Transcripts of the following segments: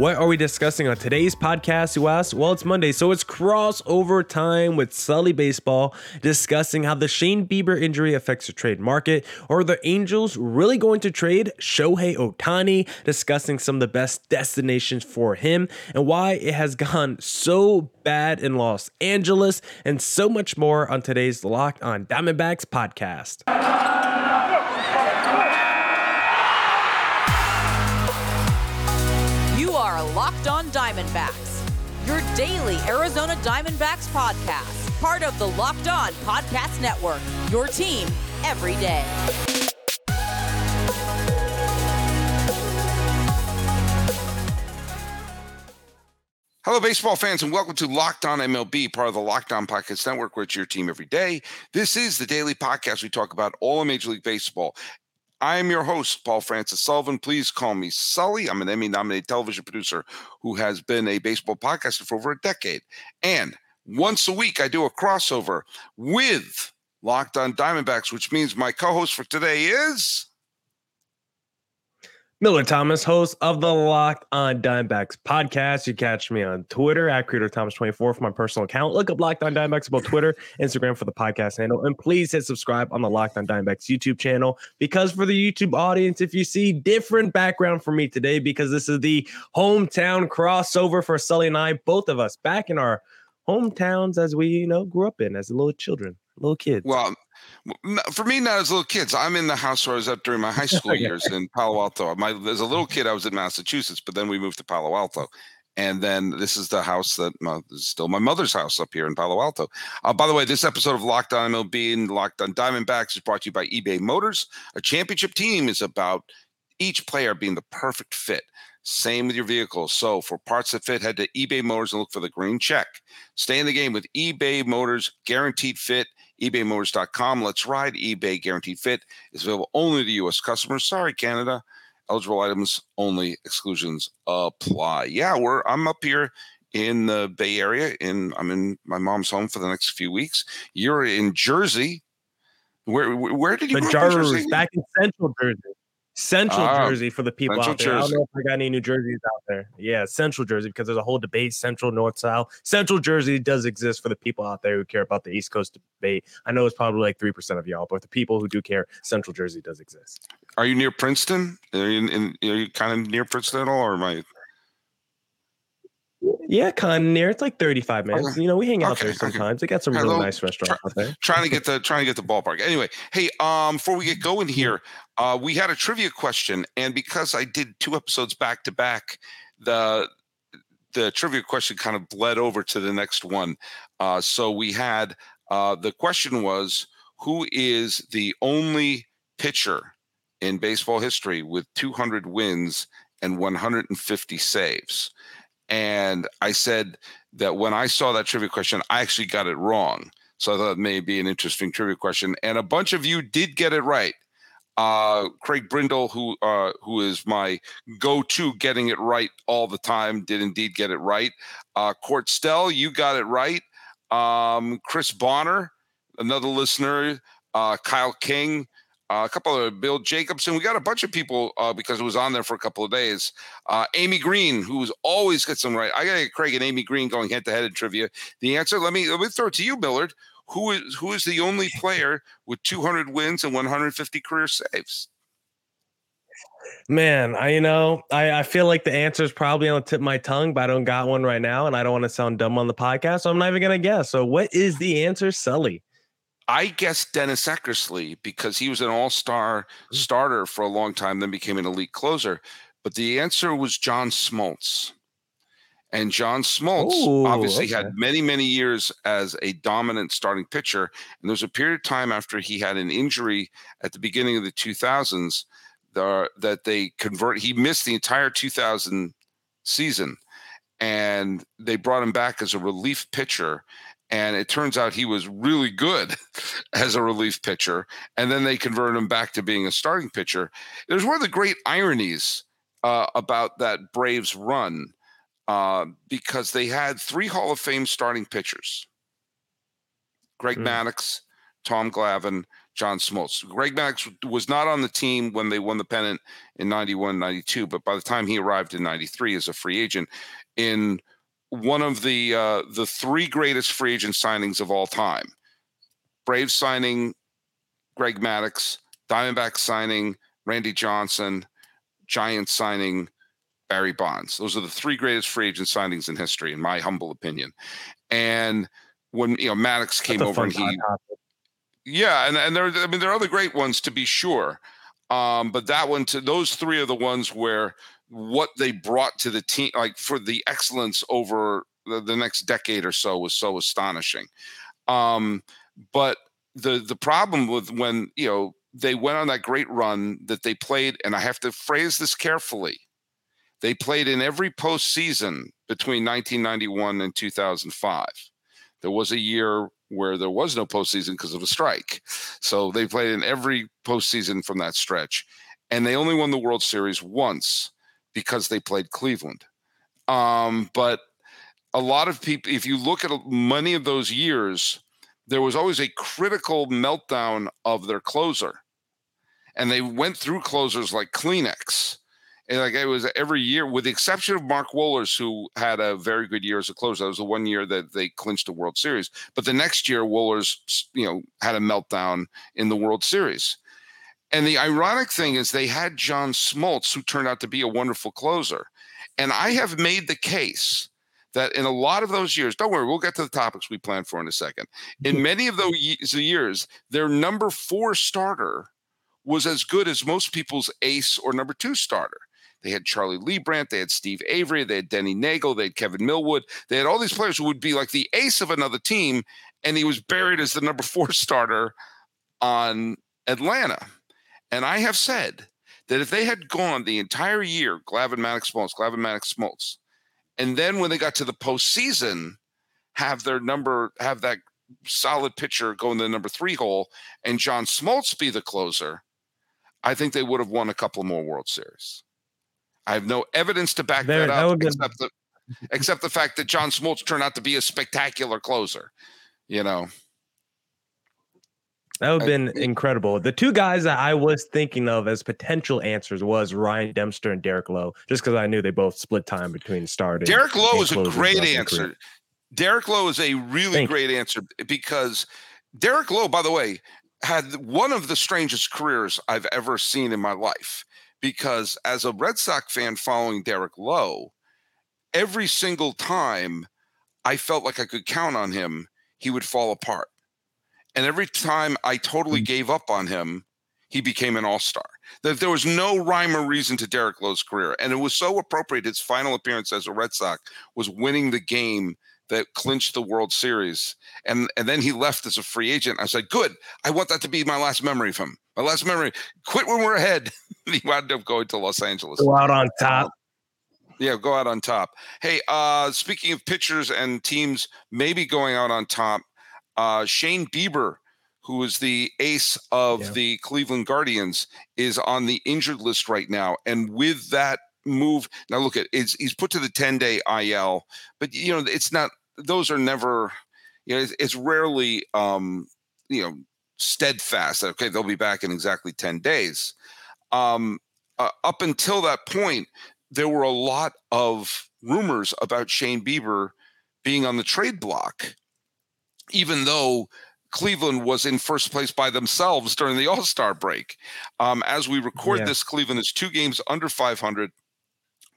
What are we discussing on today's podcast, you ask? Well, it's Monday, so it's crossover time with Sully Baseball discussing how the Shane Bieber injury affects the trade market. Are the Angels really going to trade Shohei Ohtani? Discussing some of the best destinations for him and why it has gone so bad in Los Angeles, and so much more on today's Locked on Diamondbacks podcast. Diamondbacks, your daily Arizona Diamondbacks podcast, part of the Locked On Podcast Network, your team every day. Hello, baseball fans, and welcome to Locked On MLB, part of the Locked On Podcast Network, where it's your team every day. This is the daily podcast. We talk about all of Major League Baseball I am your host, Paul Francis Sullivan. Please call me Sully. I'm an Emmy nominated television producer who has been a baseball podcaster for over a decade. And once a week, I do a crossover with Locked on Diamondbacks, which means my co host for today is. Millard Thomas, host of the Locked on Diamondbacks podcast. You catch me on Twitter at Creator Thomas 24 for my personal account. Look up Locked on Diamondbacks about Twitter, Instagram for the podcast handle. And please hit subscribe on the Locked on Diamondbacks YouTube channel because for the YouTube audience, if you see different background for me today, because this is the hometown crossover for Sully and I, both of us back in our hometowns as we, you know, grew up in as little children, little kids. Well, for me, not as little kids. I'm in the house where I was at during my high school years in Palo Alto. My, as a little kid, I was in Massachusetts, but then we moved to Palo Alto. And then this is the house that my, is still my mother's house up here in Palo Alto. Uh, by the way, this episode of Locked On MLB and Locked On Diamondbacks is brought to you by eBay Motors. A championship team is about each player being the perfect fit. Same with your vehicle. So for parts that fit, head to eBay Motors and look for the green check. Stay in the game with eBay Motors, guaranteed fit ebaymotors.com. Let's ride eBay Guaranteed Fit is available only to U.S. customers. Sorry, Canada. Eligible items only. Exclusions apply. Yeah, we're I'm up here in the Bay Area. In I'm in my mom's home for the next few weeks. You're in Jersey. Where where did you? The Jersey? Back in Central Jersey. Central uh, Jersey for the people Central out there. Jersey. I don't know if I got any New Jerseys out there. Yeah, Central Jersey because there's a whole debate. Central, North, South. Central Jersey does exist for the people out there who care about the East Coast debate. I know it's probably like three percent of y'all, but the people who do care, Central Jersey does exist. Are you near Princeton? Are you, in, in, are you kind of near Princeton at all, or am I? Yeah, kind of near. It's like 35 minutes. Okay. You know, we hang out okay, there sometimes. Okay. They got some really nice restaurants try, out there. Trying to get the trying to get the ballpark. Anyway, hey, um, before we get going here, uh, we had a trivia question, and because I did two episodes back to back, the the trivia question kind of bled over to the next one. Uh, so we had uh, the question was, who is the only pitcher in baseball history with 200 wins and 150 saves? And I said that when I saw that trivia question, I actually got it wrong. So I thought it may be an interesting trivia question. And a bunch of you did get it right. Uh, Craig Brindle, who uh, who is my go-to getting it right all the time, did indeed get it right. Uh, Court Stell, you got it right. Um, Chris Bonner, another listener. Uh, Kyle King, uh, a couple of Bill Jacobson. We got a bunch of people uh, because it was on there for a couple of days. Uh, Amy Green, who's always gets them right. I got to get Craig and Amy Green going head to head in trivia. The answer, let me let me throw it to you, Millard. Who is who is the only player with 200 wins and 150 career saves? Man, I you know I, I feel like the answer is probably on the tip of my tongue, but I don't got one right now, and I don't want to sound dumb on the podcast, so I'm not even gonna guess. So, what is the answer, Sully? I guess Dennis Eckersley because he was an all-star mm. starter for a long time, then became an elite closer. But the answer was John Smoltz. And John Smoltz Ooh, obviously okay. had many, many years as a dominant starting pitcher. And there was a period of time after he had an injury at the beginning of the 2000s the, that they convert. He missed the entire 2000 season, and they brought him back as a relief pitcher and it turns out he was really good as a relief pitcher and then they converted him back to being a starting pitcher there's one of the great ironies uh, about that braves run uh, because they had three hall of fame starting pitchers greg mm. maddux tom glavine John Smoltz. Greg maddux was not on the team when they won the pennant in 91, 92, but by the time he arrived in 93 as a free agent, in one of the uh, the three greatest free agent signings of all time, Braves signing Greg Maddux, Diamondbacks signing Randy Johnson, Giants signing Barry Bonds. Those are the three greatest free agent signings in history, in my humble opinion. And when you know Maddux came over and he, yeah, and and there, I mean, there are other great ones to be sure, um, but that one to those three are the ones where what they brought to the team, like for the excellence over the, the next decade or so, was so astonishing. Um, but the the problem with when you know they went on that great run that they played, and I have to phrase this carefully. They played in every postseason between 1991 and 2005. There was a year where there was no postseason because of a strike. So they played in every postseason from that stretch. And they only won the World Series once because they played Cleveland. Um, but a lot of people, if you look at many of those years, there was always a critical meltdown of their closer. And they went through closers like Kleenex and like it was every year, with the exception of Mark Wohlers, who had a very good year as a closer. That was the one year that they clinched a World Series. But the next year, Wohlers, you know, had a meltdown in the World Series. And the ironic thing is, they had John Smoltz, who turned out to be a wonderful closer. And I have made the case that in a lot of those years, don't worry, we'll get to the topics we plan for in a second. In many of those years, their number four starter was as good as most people's ace or number two starter. They had Charlie Leibrandt, they had Steve Avery, they had Denny Neagle, they had Kevin Millwood. They had all these players who would be like the ace of another team, and he was buried as the number four starter on Atlanta. And I have said that if they had gone the entire year, Glavine Maddux Smoltz, Glavine Maddux Smoltz, and then when they got to the postseason, have their number, have that solid pitcher go in the number three hole, and John Smoltz be the closer, I think they would have won a couple more World Series. I have no evidence to back there, that up, that except, been... the, except the fact that John Smoltz turned out to be a spectacular closer. You know, that would have been incredible. The two guys that I was thinking of as potential answers was Ryan Dempster and Derek Lowe, just because I knew they both split time between starting. Derek Lowe is a great answer. Derek Lowe is a really Thank great you. answer because Derek Lowe, by the way, had one of the strangest careers I've ever seen in my life because as a Red Sox fan following Derek Lowe, every single time I felt like I could count on him, he would fall apart. And every time I totally mm. gave up on him, he became an all-star. That there was no rhyme or reason to Derek Lowe's career. And it was so appropriate. His final appearance as a Red Sox was winning the game that clinched the World Series. And and then he left as a free agent. I said, good. I want that to be my last memory of him. My last memory. Quit when we're ahead. he wound up going to Los Angeles. Go out on top. Yeah, go out on top. Hey, uh, speaking of pitchers and teams maybe going out on top, uh, Shane Bieber, who is the ace of yeah. the Cleveland Guardians, is on the injured list right now. And with that move, now look at it's he's put to the 10 day IL, but you know, it's not those are never, you know, it's, it's rarely, um, you know, steadfast. Okay, they'll be back in exactly 10 days. Um, uh, up until that point, there were a lot of rumors about Shane Bieber being on the trade block, even though Cleveland was in first place by themselves during the All Star break. Um, as we record yeah. this, Cleveland is two games under 500,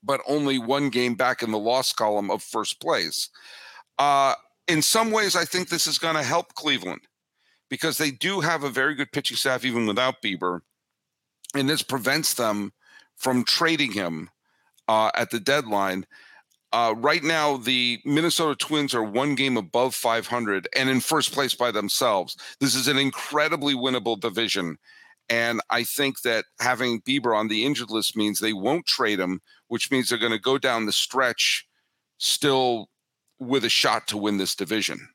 but only one game back in the loss column of first place. Uh, in some ways, I think this is going to help Cleveland because they do have a very good pitching staff even without Bieber, and this prevents them from trading him uh, at the deadline. Uh, right now, the Minnesota Twins are one game above 500 and in first place by themselves. This is an incredibly winnable division. And I think that having Bieber on the injured list means they won't trade him, which means they're going to go down the stretch still with a shot to win this division.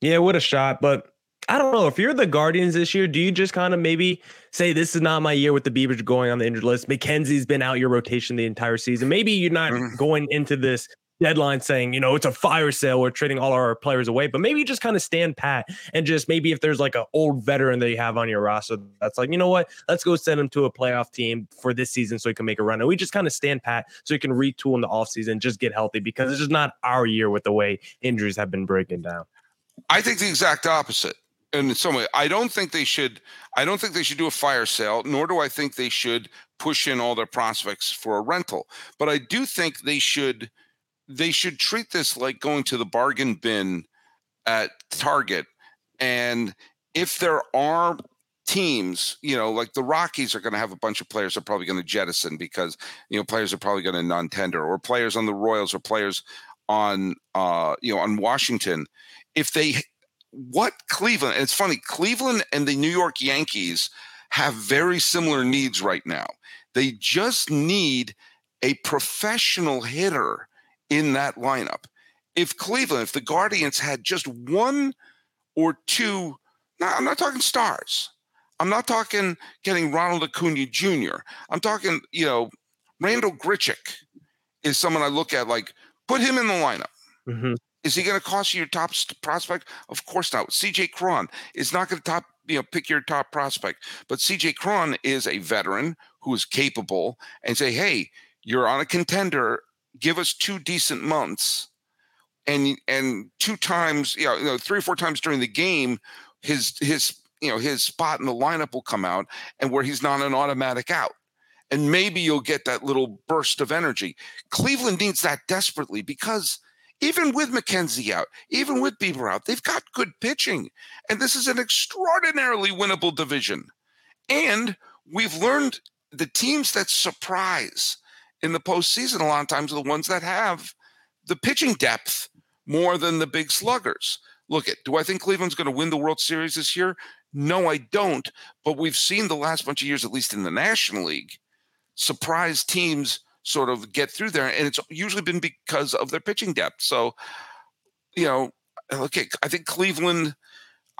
Yeah, with a shot, but I don't know if you're the Guardians this year. Do you just kind of maybe say this is not my year with the Biebers going on the injured list? McKenzie's been out your rotation the entire season. Maybe you're not mm-hmm. going into this deadline saying, you know, it's a fire sale. We're trading all our players away. But maybe you just kind of stand pat and just maybe if there's like an old veteran that you have on your roster that's like, you know what, let's go send him to a playoff team for this season so he can make a run. And we just kind of stand pat so he can retool in the offseason, just get healthy because it's just not our year with the way injuries have been breaking down. I think the exact opposite in some way. I don't think they should. I don't think they should do a fire sale. Nor do I think they should push in all their prospects for a rental. But I do think they should they should treat this like going to the bargain bin at Target. And if there are teams, you know, like the Rockies are going to have a bunch of players are probably going to jettison because, you know, players are probably going to non tender or players on the Royals or players on, uh, you know, on Washington. If they, what Cleveland, it's funny, Cleveland and the New York Yankees have very similar needs right now. They just need a professional hitter in that lineup. If Cleveland, if the Guardians had just one or two, now I'm not talking stars. I'm not talking getting Ronald Acuna Jr. I'm talking, you know, Randall Grichuk is someone I look at like put him in the lineup. Mm-hmm. Is he going to cost you your top prospect? Of course not. CJ Cron is not going to top, you know, pick your top prospect. But CJ Cron is a veteran who is capable and say, hey, you're on a contender give us two decent months and and two times you know, you know three or four times during the game his his you know his spot in the lineup will come out and where he's not an automatic out and maybe you'll get that little burst of energy cleveland needs that desperately because even with mckenzie out even with bieber out they've got good pitching and this is an extraordinarily winnable division and we've learned the teams that surprise in the postseason a lot of times are the ones that have the pitching depth more than the big sluggers. Look at, do I think Cleveland's going to win the World Series this year? No, I don't. But we've seen the last bunch of years, at least in the National League, surprise teams sort of get through there, and it's usually been because of their pitching depth. So, you know, okay, I think Cleveland.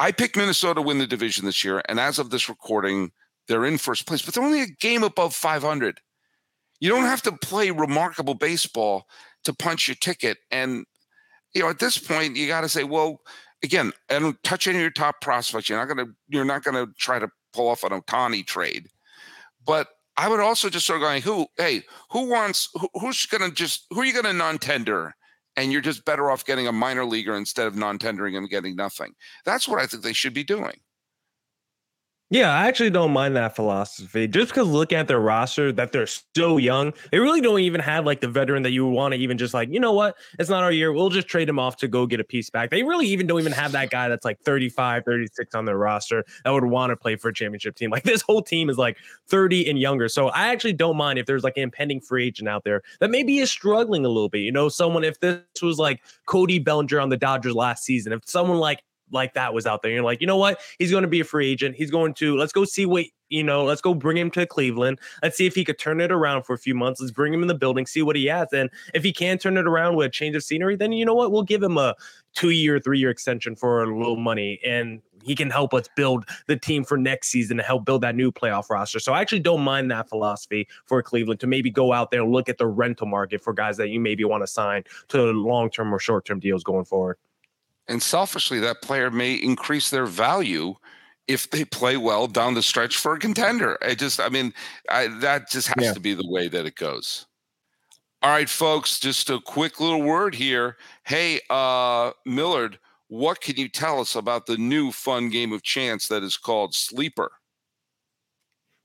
I picked Minnesota win the division this year, and as of this recording, they're in first place, but they're only a game above 500. You don't have to play remarkable baseball to punch your ticket. And, you know, at this point, you got to say, well, again, I don't touch any of your top prospects. You're not going to, you're not going to try to pull off an Ohtani trade. But I would also just start going, who, hey, who wants, who, who's going to just, who are you going to non tender? And you're just better off getting a minor leaguer instead of non tendering and getting nothing. That's what I think they should be doing. Yeah, I actually don't mind that philosophy. Just because looking at their roster, that they're so young, they really don't even have like the veteran that you want to even just like, you know what? It's not our year. We'll just trade him off to go get a piece back. They really even don't even have that guy that's like 35, 36 on their roster that would want to play for a championship team. Like this whole team is like 30 and younger. So I actually don't mind if there's like an impending free agent out there that maybe is struggling a little bit. You know, someone, if this was like Cody Bellinger on the Dodgers last season, if someone like like that was out there. You're like, you know what? He's going to be a free agent. He's going to let's go see what you know. Let's go bring him to Cleveland. Let's see if he could turn it around for a few months. Let's bring him in the building, see what he has, and if he can turn it around with a change of scenery, then you know what? We'll give him a two year, three year extension for a little money, and he can help us build the team for next season to help build that new playoff roster. So I actually don't mind that philosophy for Cleveland to maybe go out there and look at the rental market for guys that you maybe want to sign to long term or short term deals going forward. And selfishly, that player may increase their value if they play well down the stretch for a contender. I just, I mean, I, that just has yeah. to be the way that it goes. All right, folks, just a quick little word here. Hey, uh, Millard, what can you tell us about the new fun game of chance that is called Sleeper?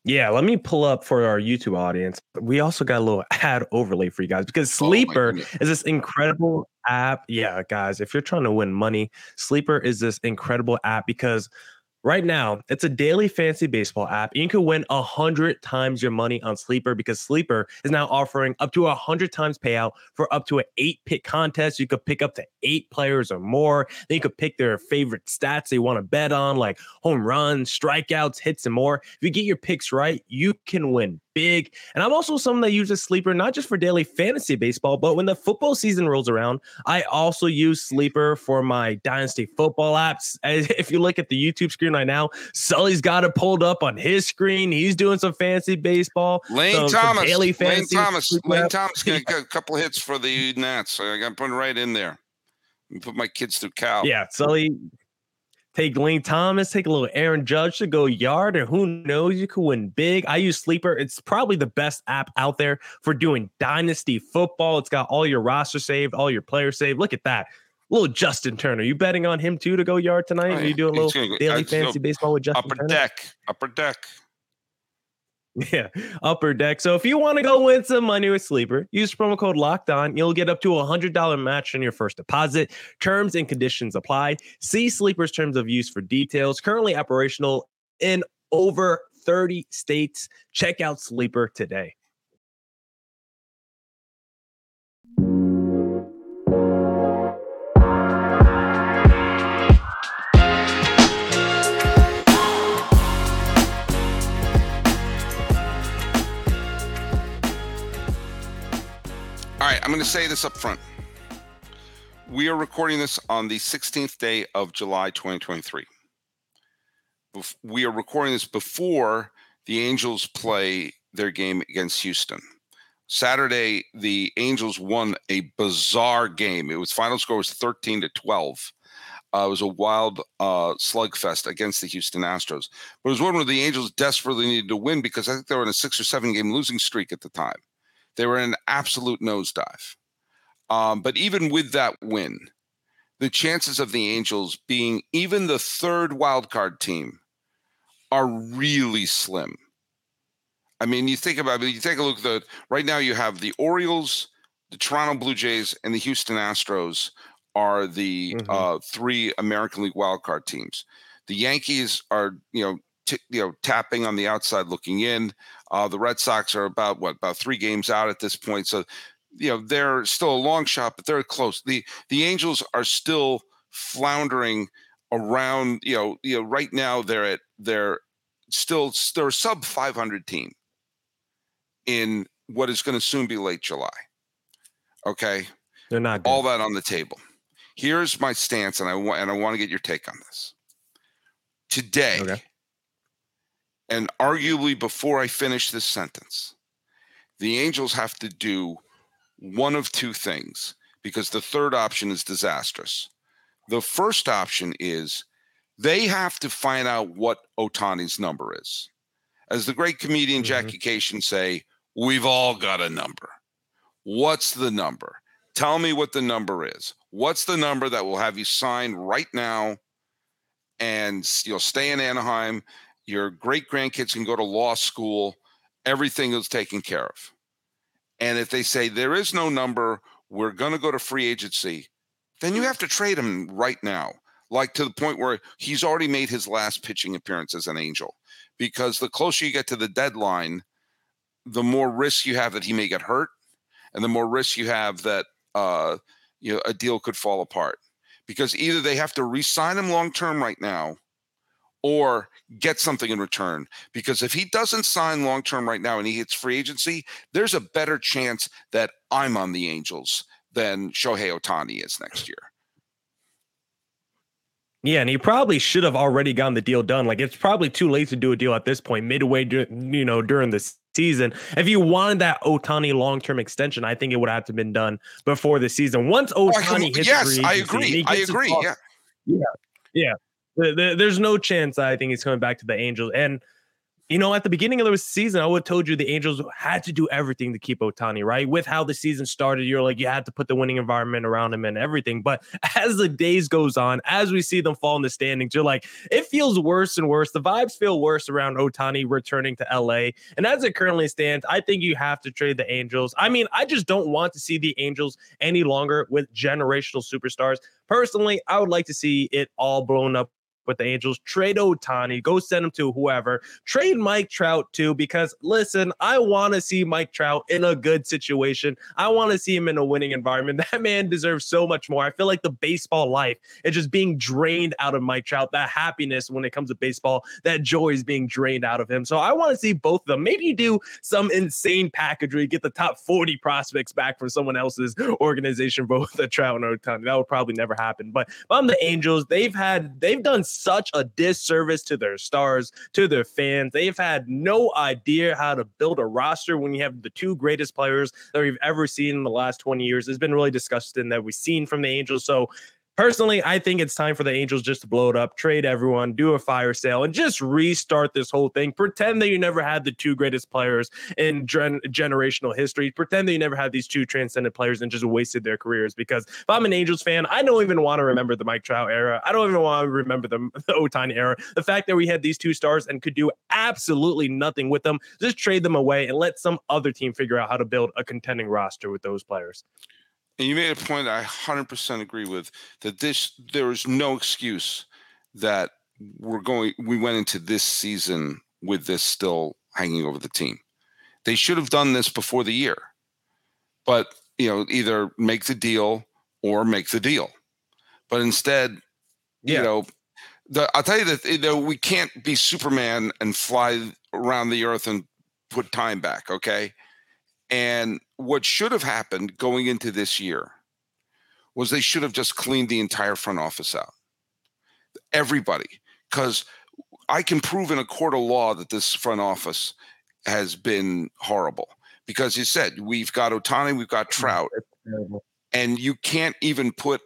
Yeah, let me pull up for our YouTube audience. We also got a little ad overlay for you guys because oh Sleeper oh is this incredible app. Yeah, guys, if you're trying to win money, Sleeper is this incredible app because Right now, it's a daily fantasy baseball app. You can win a hundred times your money on Sleeper because Sleeper is now offering up to a hundred times payout for up to an eight pick contest. You could pick up to eight players or more. Then you could pick their favorite stats they want to bet on, like home runs, strikeouts, hits, and more. If you get your picks right, you can win big. And I'm also someone that uses Sleeper not just for daily fantasy baseball, but when the football season rolls around, I also use Sleeper for my dynasty football apps. If you look at the YouTube screen right now, Sully's got it pulled up on his screen. He's doing some fancy baseball. Lane Thomas. Daily fantasy Lane Thomas. Lane Thomas got a couple hits for the Nats. I got to put it right in there. Put my kids through Cal. Yeah, Sully Take Lane Thomas, take a little Aaron Judge to go yard, and who knows, you could win big. I use Sleeper. It's probably the best app out there for doing dynasty football. It's got all your roster saved, all your players saved. Look at that. Little Justin Turner. You betting on him too to go yard tonight? Oh, Are you doing a little daily fantasy baseball with Justin upper Turner? deck, upper deck. Yeah, upper deck. So if you want to go win some money with Sleeper, use promo code Locked On. You'll get up to a hundred dollar match on your first deposit. Terms and conditions apply. See Sleeper's terms of use for details. Currently operational in over 30 states. Check out Sleeper today. I'm going to say this up front. We are recording this on the 16th day of July 2023. We are recording this before the Angels play their game against Houston. Saturday, the Angels won a bizarre game. It was final score was 13 to 12. Uh, it was a wild uh, slugfest against the Houston Astros. But it was one where the Angels desperately needed to win because I think they were in a six or seven game losing streak at the time. They were in an absolute nosedive. Um, but even with that win, the chances of the Angels being even the third wildcard team are really slim. I mean, you think about it, you take a look at the right now, you have the Orioles, the Toronto Blue Jays, and the Houston Astros are the mm-hmm. uh, three American League wildcard teams. The Yankees are, you know, t- you know, tapping on the outside looking in. Uh, the Red Sox are about what about three games out at this point, so you know they're still a long shot, but they're close. the The Angels are still floundering around. You know, you know, right now they're at they're still they're a sub 500 team in what is going to soon be late July. Okay, they're not good. all that on the table. Here's my stance, and I want and I want to get your take on this. Today, okay and arguably before I finish this sentence, the Angels have to do one of two things because the third option is disastrous. The first option is they have to find out what Ohtani's number is. As the great comedian mm-hmm. Jackie Kashian say, we've all got a number. What's the number? Tell me what the number is. What's the number that will have you sign right now and you'll stay in Anaheim your great grandkids can go to law school, everything is taken care of. And if they say there is no number, we're going to go to free agency, then you have to trade him right now, like to the point where he's already made his last pitching appearance as an angel. Because the closer you get to the deadline, the more risk you have that he may get hurt, and the more risk you have that uh, you know a deal could fall apart. Because either they have to re-sign him long term right now, or get something in return. Because if he doesn't sign long term right now and he hits free agency, there's a better chance that I'm on the Angels than Shohei Ohtani is next year. Yeah, and he probably should have already gotten the deal done. Like it's probably too late to do a deal at this point, midway, you know, during the season. If you wanted that Ohtani long term extension, I think it would have to been done before the season. Once oh, Ohtani oh, hits, yes, I agree. I agree. yeah, yeah, yeah. There's no chance I think he's coming back to the Angels. And you know, at the beginning of the season, I would have told you the Angels had to do everything to keep Ohtani, right? With how the season started, you're like, you had to put the winning environment around him and everything. But as the days goes on, as we see them fall in the standings, you're like, it feels worse and worse. The vibes feel worse around Ohtani returning to LA. And as it currently stands, I think you have to trade the Angels. I mean, I just don't want to see the Angels any longer with generational superstars. Personally, I would like to see it all blown up with the Angels. Trade Ohtani, go send him to whoever. Trade Mike Trout too, because listen, I want to see Mike Trout in a good situation. I want to see him in a winning environment. That man deserves so much more. I feel like the baseball life is just being drained out of Mike Trout. That happiness when it comes to baseball, that joy is being drained out of him. So I want to see both of them. Maybe you do some insane package where you get the top 40 prospects back from someone else's organization, both the Trout and Ohtani. That would probably never happen. But I'm the Angels, they've had they've done such a disservice to their stars, to their fans. They've had no idea how to build a roster when you have the two greatest players that we've ever seen in the last 20 years. It's been really disgusting that we've seen from the Angels. So Personally, I think it's time for the Angels just to blow it up, trade everyone, do a fire sale, and just restart this whole thing. Pretend that you never had the two greatest players in gen- generational history. Pretend that you never had these two transcendent players and just wasted their careers. Because if I'm an Angels fan, I don't even want to remember the Mike Trout era. I don't even want to remember the, the Ohtani era. The fact that we had these two stars and could do absolutely nothing with them, just trade them away and let some other team figure out how to build a contending roster with those players. And you made a point I 100% agree with that this there is no excuse that we're going we went into this season with this still hanging over the team. They should have done this before the year. But, you know, either make the deal or make the deal. But instead, yeah. you know, the, I'll tell you that you know, we can't be Superman and fly around the earth and put time back, okay? And what should have happened going into this year was they should have just cleaned the entire front office out. Everybody, because I can prove in a court of law that this front office has been horrible. Because you said we've got Ohtani, we've got mm, Trout, and you can't even put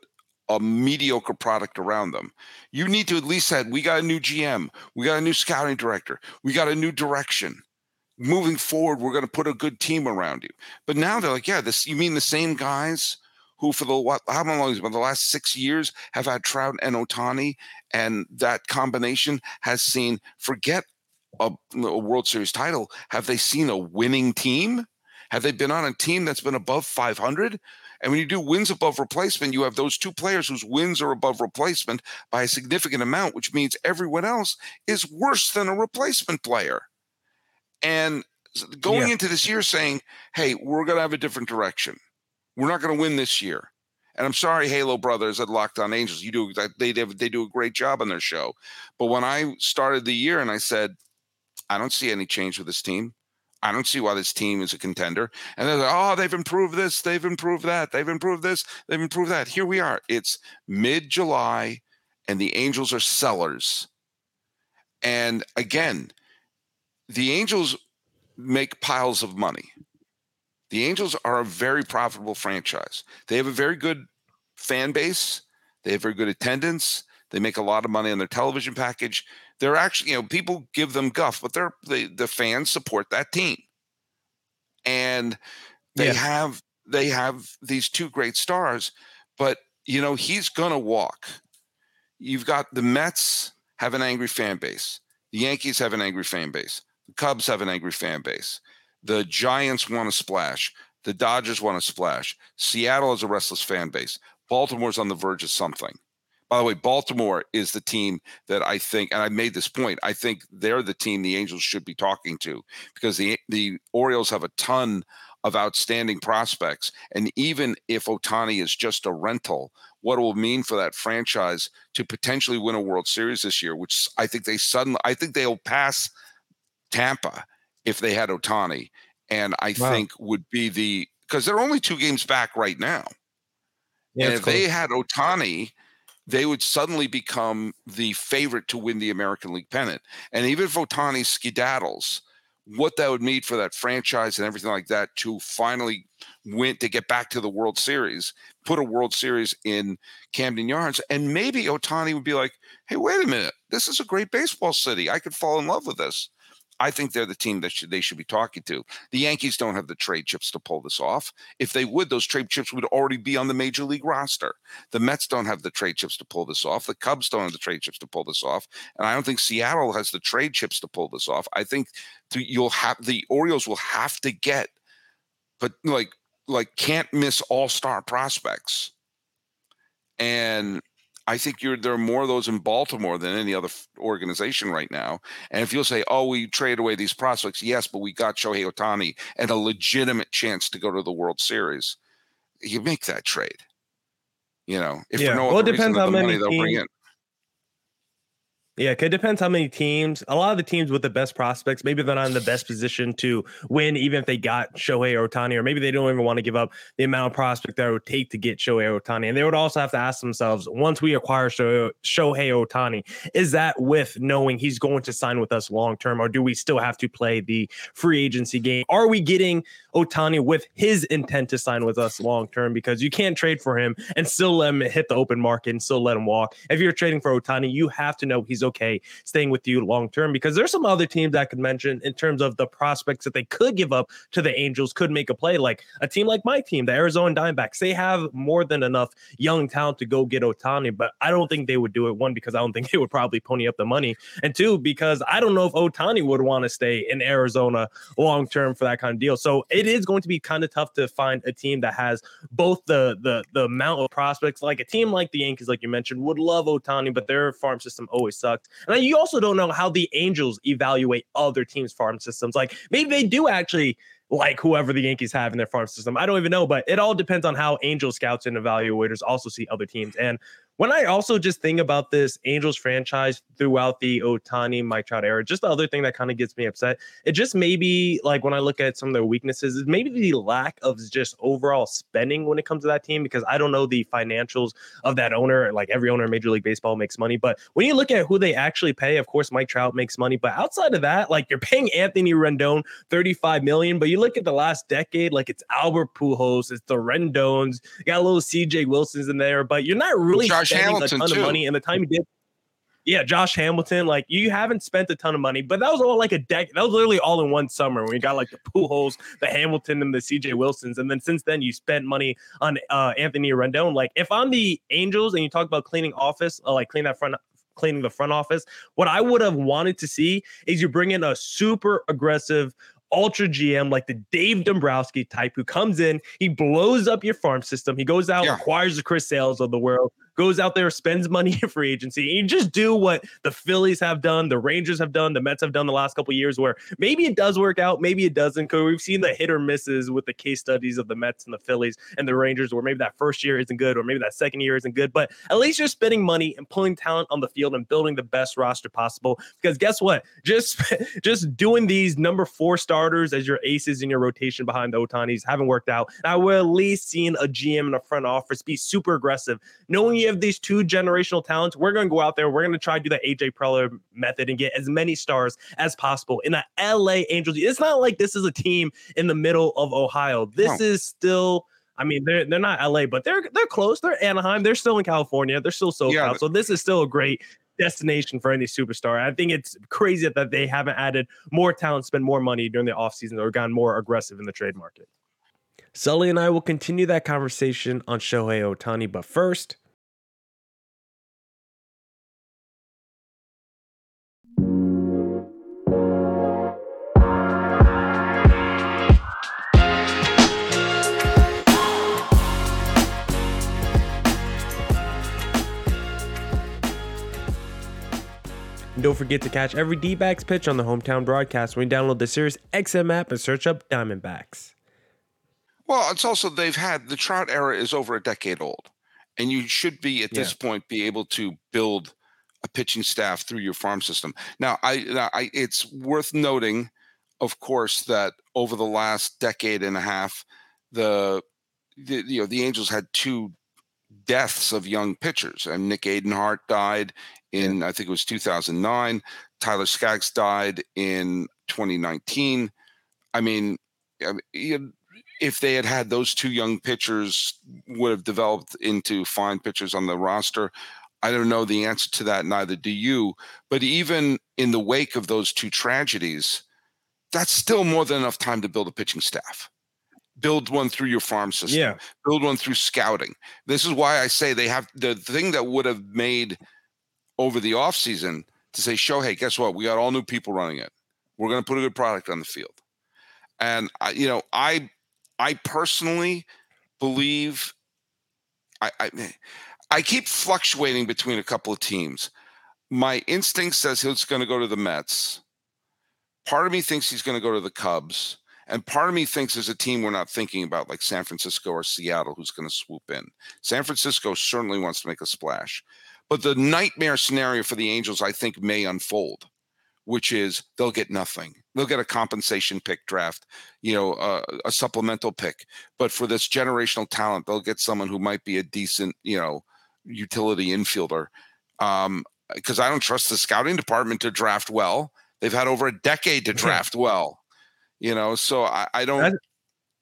a mediocre product around them. You need to at least say, we got a new GM, we got a new scouting director, we got a new direction moving forward, we're going to put a good team around you. But now they're like, yeah, this you mean the same guys who for the what how long has been the last six years have had Trout and Ohtani, and that combination has seen forget a, a World Series title. Have they seen a winning team? Have they been on a team that's been above 500? And when you do wins above replacement, you have those two players whose wins are above replacement by a significant amount, which means everyone else is worse than a replacement player and going yeah. into this year saying, "Hey, we're going to have a different direction. We're not going to win this year." And I'm sorry, Halo Brothers at Locked On Angels, you do they they do a great job on their show. But when I started the year and I said, "I don't see any change with this team," I don't see why this team is a contender. And they're like, oh, they've improved this, they've improved that, they've improved this, they've improved that. Here we are. It's mid July, and the Angels are sellers. And again, the Angels make piles of money. The Angels are a very profitable franchise. They have a very good fan base. They have very good attendance. They make a lot of money on their television package. They're actually, you know, people give them guff, but they're they, the fans support that team. And they yeah. have they have these two great stars, but you know, he's gonna walk. You've got the Mets have an angry fan base. The Yankees have an angry fan base. The Cubs have an angry fan base. The Giants want to splash. The Dodgers want to splash. Seattle has a restless fan base. Baltimore's on the verge of something. By the way, Baltimore is the team that I think, and I made this point. I think they're the team the Angels should be talking to because the the Orioles have a ton of outstanding prospects, and even if Ohtani is just a rental, what it will mean for that franchise to potentially win a World Series this year, which I think they suddenly, I think they'll pass Tampa if they had Ohtani, and I wow. think would be the because they're only two games back right now. Yeah, and if cool. they had Ohtani, they would suddenly become the favorite to win the American League pennant. And even if Ohtani skedaddles, what that would mean for that franchise and everything like that to finally win to get back to the World Series, put a World Series in Camden Yards, and maybe Ohtani would be like, "Hey, wait a minute, this is a great baseball city. I could fall in love with this." I think they're the team that should, they should be talking to. The Yankees don't have the trade chips to pull this off. If they would, those trade chips would already be on the major league roster. The Mets don't have the trade chips to pull this off. The Cubs don't have the trade chips to pull this off. And I don't think Seattle has the trade chips to pull this off. I think you'll have the Orioles will have to get, but like like can't miss all star prospects. And I think you're there are more of those in Baltimore than any other organization right now. And if you'll say, "Oh, we traded away these prospects," yes, but we got Shohei Ohtani and a legitimate chance to go to the World Series, you make that trade. You know, if yeah. no well, it depends how many teams, yeah, it depends how many teams. A lot of the teams with the best prospects, maybe they're not in the best position to win, even if they got Shohei Ohtani, or maybe they don't even want to give up the amount of prospect that it would take to get Shohei Ohtani. And they would also have to ask themselves, once we acquire Shohei, Ohtani, is that with knowing he's going to sign with us long term, or do we still have to play the free agency game? Are we getting Ohtani with his intent to sign with us long term? Because you can't trade for him and still let him hit the open market and still let him walk. If you're trading for Ohtani, you have to know he's okay staying with you long term because there's some other teams I could mention in terms of the prospects that they could give up to the Angels could make a play. Like a team like my team, the Arizona Diamondbacks, they have more than enough young talent to go get Ohtani, but I don't think they would do it. One, because I don't think they would probably pony up the money, and two, because I don't know if Ohtani would want to stay in Arizona long term for that kind of deal. So it is going to be kind of tough to find a team that has both the the the amount of prospects, like a team like the Yankees, like you mentioned, would love Ohtani, but their farm system always sucked. And you also don't know how the Angels evaluate other teams' farm systems. Like maybe they do actually like whoever the Yankees have in their farm system. I don't even know, but it all depends on how Angel scouts and evaluators also see other teams. And when I also just think about this Angels franchise throughout the Ohtani Mike Trout era, just the other thing that kind of gets me upset, it just maybe like when I look at some of their weaknesses, is maybe the lack of just overall spending when it comes to that team, because I don't know the financials of that owner. Like every owner in Major League Baseball makes money. But when you look at who they actually pay, of course, Mike Trout makes money. But outside of that, like you're paying Anthony Rendon 35 million, but you look at the last decade, like it's Albert Pujols, it's the Rendones, you got a little CJ Wilson's in there, but you're not really. Josh Hamilton a ton too. of money, and the time he did, yeah, Josh Hamilton, like you haven't spent a ton of money, but that was all like a deck. That was literally all in one summer when you got like the Pujols, the Hamilton, and the CJ Wilsons, and then since then you spent money on uh, Anthony Rendon. Like if I'm the Angels and you talk about cleaning office, uh, like clean that front cleaning the front office. What I would have wanted to see is you bring in a super aggressive ultra GM like the Dave Dombrowski type who comes in, he blows up your farm system, he goes out, yeah. acquires the Chris Sales of the world, goes out there, spends money in free agency. And you just do what the Phillies have done, the Rangers have done, the Mets have done the last couple years, where maybe it does work out, maybe it doesn't. Because we've seen the hit or misses with the case studies of the Mets and the Phillies and the Rangers, where maybe that first year isn't good, or maybe that second year isn't good. But at least you're spending money and pulling talent on the field and building the best roster possible. Because guess what? Just just doing these number four starters as your aces in your rotation behind the Ohtanis haven't worked out. And I would at least seen a GM in the front office be super aggressive, knowing you have these two generational talents. We're going to go out there. We're going to try to do the AJ Preller method and get as many stars as possible in the LA Angels. It's not like this is a team in the middle of Ohio. This no. is still. I mean, they're they're not LA, but they're they're close. They're Anaheim. They're still in California. They're still SoCal. Yeah, but- so this is still a great destination for any superstar. I think it's crazy that they haven't added more talent, spend more money during the offseason, or gone more aggressive in the trade market. Sully and I will continue that conversation on Shohei Ohtani, but first, don't forget to catch every D backs pitch on the hometown broadcast when you download the Sirius XM app and search up Diamondbacks. Well, it's also they've had the Trout era is over a decade old, and you should be at this yeah. point be able to build a pitching staff through your farm system. Now, I, now I, it's worth noting, of course, that over the last decade and a half, the, the you know the Angels had two deaths of young pitchers, and Nick Adenhart died in I think it was 2009. Tyler Skaggs died in 2019. I mean, if they had had those two young pitchers, would have developed into fine pitchers on the roster. I don't know the answer to that. Neither do you. But even in the wake of those two tragedies, that's still more than enough time to build a pitching staff. Build one through your farm system. Yeah. Build one through scouting. This is why I say they have the thing that would have made over the offseason to say, Shohei, guess what? We got all new people running it. We're going to put a good product on the field. And I, you know, I I personally believe I, I I keep fluctuating between a couple of teams. My instinct says he's going to go to the Mets. Part of me thinks he's going to go to the Cubs. And part of me thinks there's a team we're not thinking about, like San Francisco or Seattle, who's going to swoop in. San Francisco certainly wants to make a splash. But the nightmare scenario for the Angels, I think, may unfold, which is they'll get nothing. They'll get a compensation pick draft, you know, uh, a supplemental pick. But for this generational talent, they'll get someone who might be a decent, you know, utility infielder. Um, because I don't trust the scouting department to draft well. They've had over a decade to draft well, you know. So I, I don't.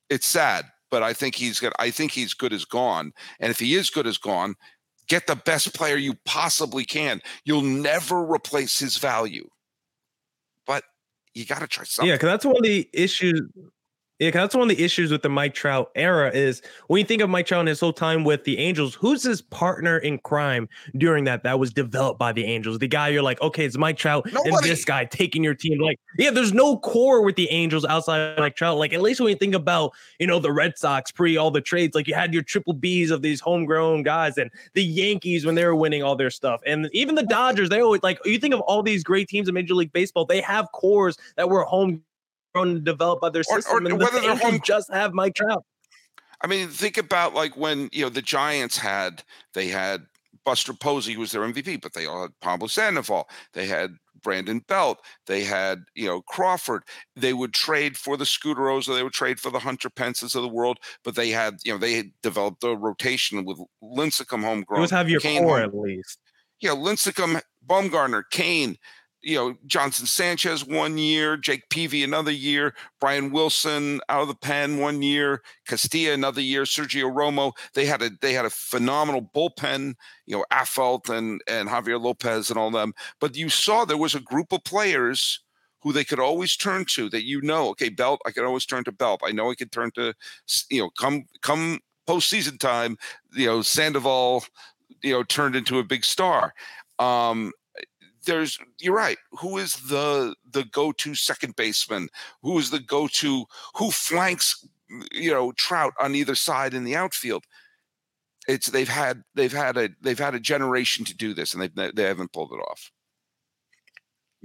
It's sad, but I think he's good. I think he's good as gone. And if he is good as gone, get the best player you possibly can. You'll never replace his value, but you got to try something. Yeah, because that's one of the issues yeah, that's one of the issues with the Mike Trout era is when you think of Mike Trout and his whole time with the Angels, who's his partner in crime during that that was developed by the Angels? The guy you're like, okay, it's Mike Trout Nobody. and this guy taking your team. Like, yeah, there's no core with the Angels outside of Mike Trout. Like, at least when you think about, you know, the Red Sox pre all the trades, like you had your triple Bs of these homegrown guys and the Yankees when they were winning all their stuff. And even the Dodgers, they always like you think of all these great teams in Major League Baseball, they have cores that were home grown and develop other systems. system. Or, or and whether they're home just have Mike Trout. I mean, think about like when you know the Giants had they had Buster Posey, who was their MVP, but they all had Pablo Sandoval. They had Brandon Belt. They had, you know, Crawford. They would trade for the Scutaros or they would trade for the Hunter Pences of the world, but they had, you know, they had developed a rotation with Lincecum homegrown. Those have your Cain core home, at least. Yeah, Lincecum, Bumgarner, Cain, you know, Jonathan Sanchez one year, Jake Peavy another year, Brian Wilson out of the pen one year, Casilla another year, Sergio Romo. They had a they had a phenomenal bullpen, you know, Affeldt and and Javier Lopez and all them. But you saw there was a group of players who they could always turn to that you know, okay, Belt, I could always turn to Belt. I know I could turn to, you know, come come postseason time, you know, Sandoval, you know, turned into a big star. Um, there's you're right who is the the go-to second baseman who is the go-to who flanks you know trout on either side in the outfield it's they've had they've had a they've had a generation to do this and they they haven't pulled it off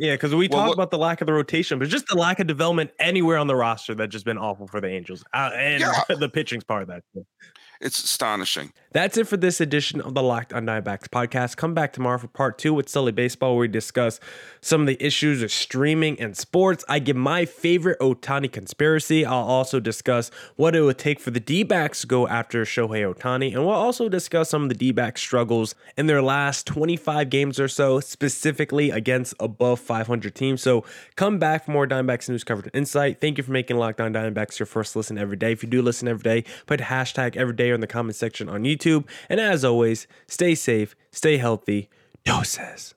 yeah, because we well, talk look, about the lack of the rotation, but just the lack of development anywhere on the roster that's just been awful for the Angels, uh, and yeah. the pitching's part of that. Too. It's astonishing. That's it for this edition of the Locked on Diamondbacks podcast. Come back tomorrow for part two with Sully Baseball, where we discuss some of the issues of streaming and sports. I give my favorite Ohtani conspiracy. I'll also discuss what it would take for the D backs to go after Shohei Ohtani. and we'll also discuss some of the D backs struggles in their last 25 games or so, specifically against above 500 teams. So come back for more Diamondbacks news coverage and insight. Thank you for making Locked on Diamondbacks your first listen every day. If you do listen every day, put hashtag every day in the comment section on YouTube. And as always, stay safe, stay healthy. Doses.